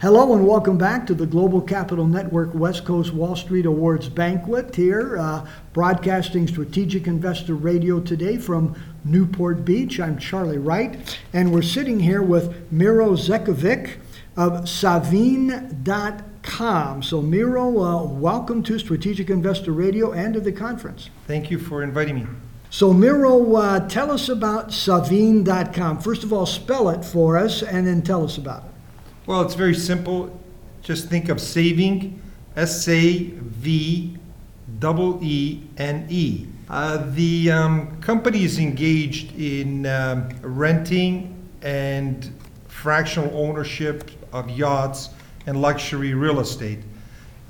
Hello and welcome back to the Global Capital Network West Coast Wall Street Awards banquet here, uh, broadcasting Strategic Investor Radio today from Newport Beach. I'm Charlie Wright, and we're sitting here with Miro Zekovic of Saveene.com. So, Miro, uh, welcome to Strategic Investor Radio and to the conference. Thank you for inviting me. So, Miro, uh, tell us about Saveene.com. First of all, spell it for us and then tell us about it. Well, it's very simple. Just think of saving, S A V E E. Uh, the um, company is engaged in um, renting and fractional ownership of yachts and luxury real estate.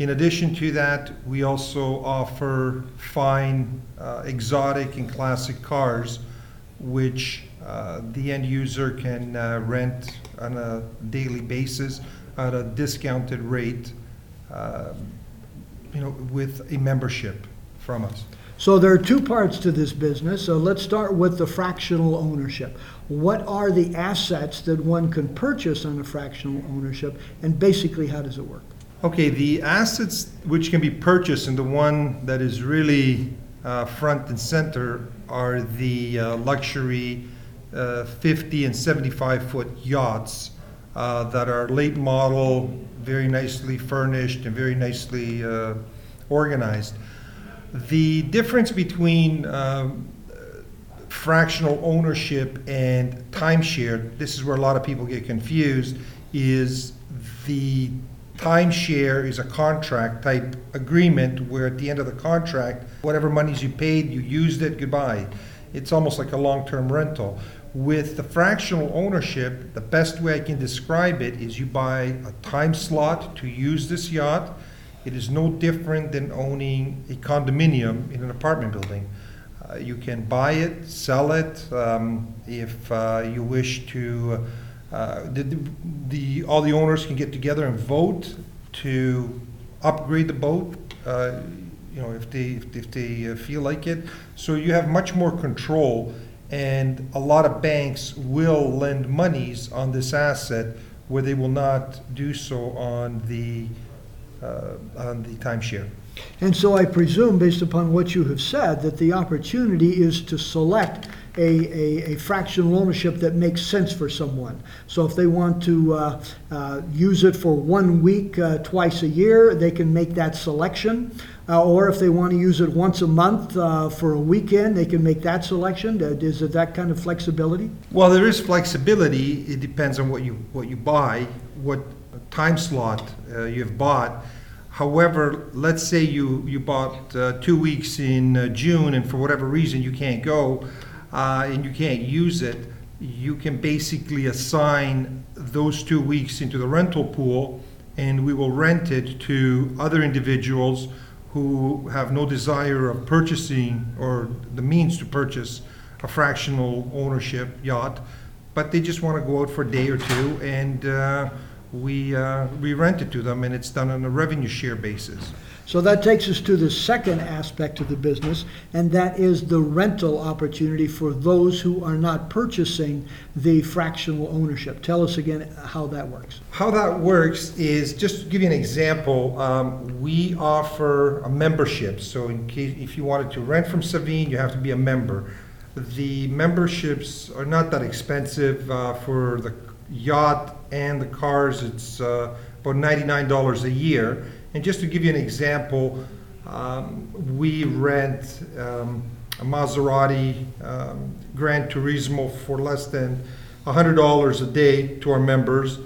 In addition to that, we also offer fine, uh, exotic, and classic cars, which uh, the end user can uh, rent on a daily basis at a discounted rate, um, you know, with a membership from us. So there are two parts to this business. So let's start with the fractional ownership. What are the assets that one can purchase on a fractional ownership, and basically how does it work? Okay, the assets which can be purchased, and the one that is really uh, front and center, are the uh, luxury uh, 50 and 75 foot yachts uh, that are late model, very nicely furnished, and very nicely uh, organized. The difference between um, fractional ownership and timeshare, this is where a lot of people get confused, is the timeshare is a contract type agreement where at the end of the contract, whatever monies you paid, you used it, goodbye. It's almost like a long term rental. With the fractional ownership, the best way I can describe it is you buy a time slot to use this yacht. It is no different than owning a condominium in an apartment building. Uh, you can buy it, sell it, um, if uh, you wish to. Uh, the, the, all the owners can get together and vote to upgrade the boat. Uh, you know, if they if, if they uh, feel like it. So you have much more control, and a lot of banks will lend monies on this asset where they will not do so on the uh, on the timeshare. And so I presume, based upon what you have said, that the opportunity is to select a, a, a fractional ownership that makes sense for someone. So if they want to uh, uh, use it for one week, uh, twice a year, they can make that selection. Uh, or if they want to use it once a month uh, for a weekend, they can make that selection. Is it that kind of flexibility? Well, there is flexibility. It depends on what you what you buy, what time slot uh, you've bought. However, let's say you you bought uh, two weeks in uh, June, and for whatever reason you can't go, uh, and you can't use it. You can basically assign those two weeks into the rental pool, and we will rent it to other individuals who have no desire of purchasing or the means to purchase a fractional ownership yacht, but they just want to go out for a day or two, and uh, we uh, we rent it to them, and it's done on a revenue share basis. So that takes us to the second aspect of the business, and that is the rental opportunity for those who are not purchasing the fractional ownership. Tell us again how that works. How that works is just to give you an example. Um, we offer a membership. So, in case if you wanted to rent from Saveene, you have to be a member. The memberships are not that expensive uh, for the yacht and the cars. It's uh, about ninety-nine dollars a year. And just to give you an example, um, we rent um, a Maserati um, Gran Turismo for less than $100 a day to our members,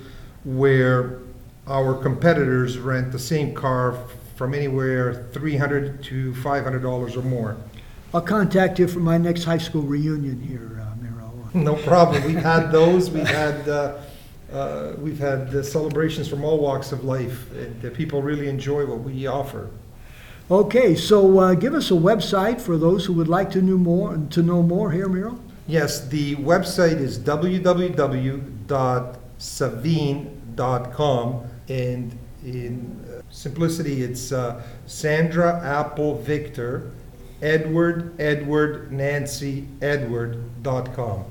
where our competitors rent the same car from anywhere 300 to $500 or more. I'll contact you for my next high school reunion here, uh, Miro. No problem. We've had those. We've had uh, uh, we've had uh, celebrations from all walks of life, and uh, people really enjoy what we offer. Okay, so uh, give us a website for those who would like to know more. To know more, here, Miro. Yes, the website is www.saveene.com, and in uh, simplicity, it's uh, Sandra Apple Victor Edward Edward Nancy Edward.com.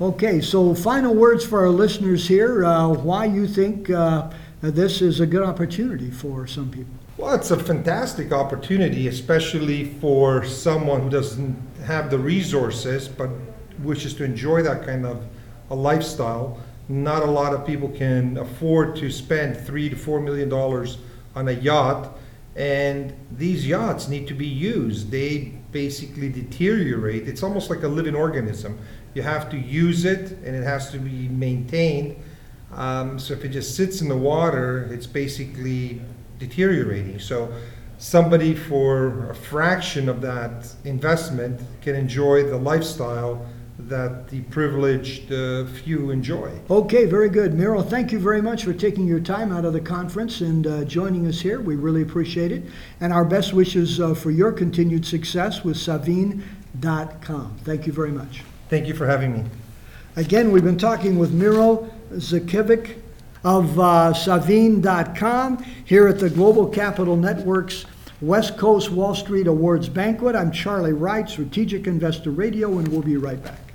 Okay, so final words for our listeners here. Uh, why you think uh, this is a good opportunity for some people. Well, it's a fantastic opportunity, especially for someone who doesn't have the resources but wishes to enjoy that kind of a lifestyle. Not a lot of people can afford to spend three to four million dollars on a yacht, and these yachts need to be used. They basically deteriorate. It's almost like a living organism. You have to use it, and it has to be maintained. Um, so if it just sits in the water, it's basically deteriorating. So somebody for a fraction of that investment can enjoy the lifestyle that the privileged uh, few enjoy. Okay, very good. Miro, thank you very much for taking your time out of the conference and uh, joining us here. We really appreciate it. And our best wishes uh, for your continued success with Saveene.com. Thank you very much. Thank you for having me. Again, we've been talking with Miro Zakivic of uh, Saveene.com here at the Global Capital Network's West Coast Wall Street Awards Banquet. I'm Charlie Wright, Strategic Investor Radio, and we'll be right back.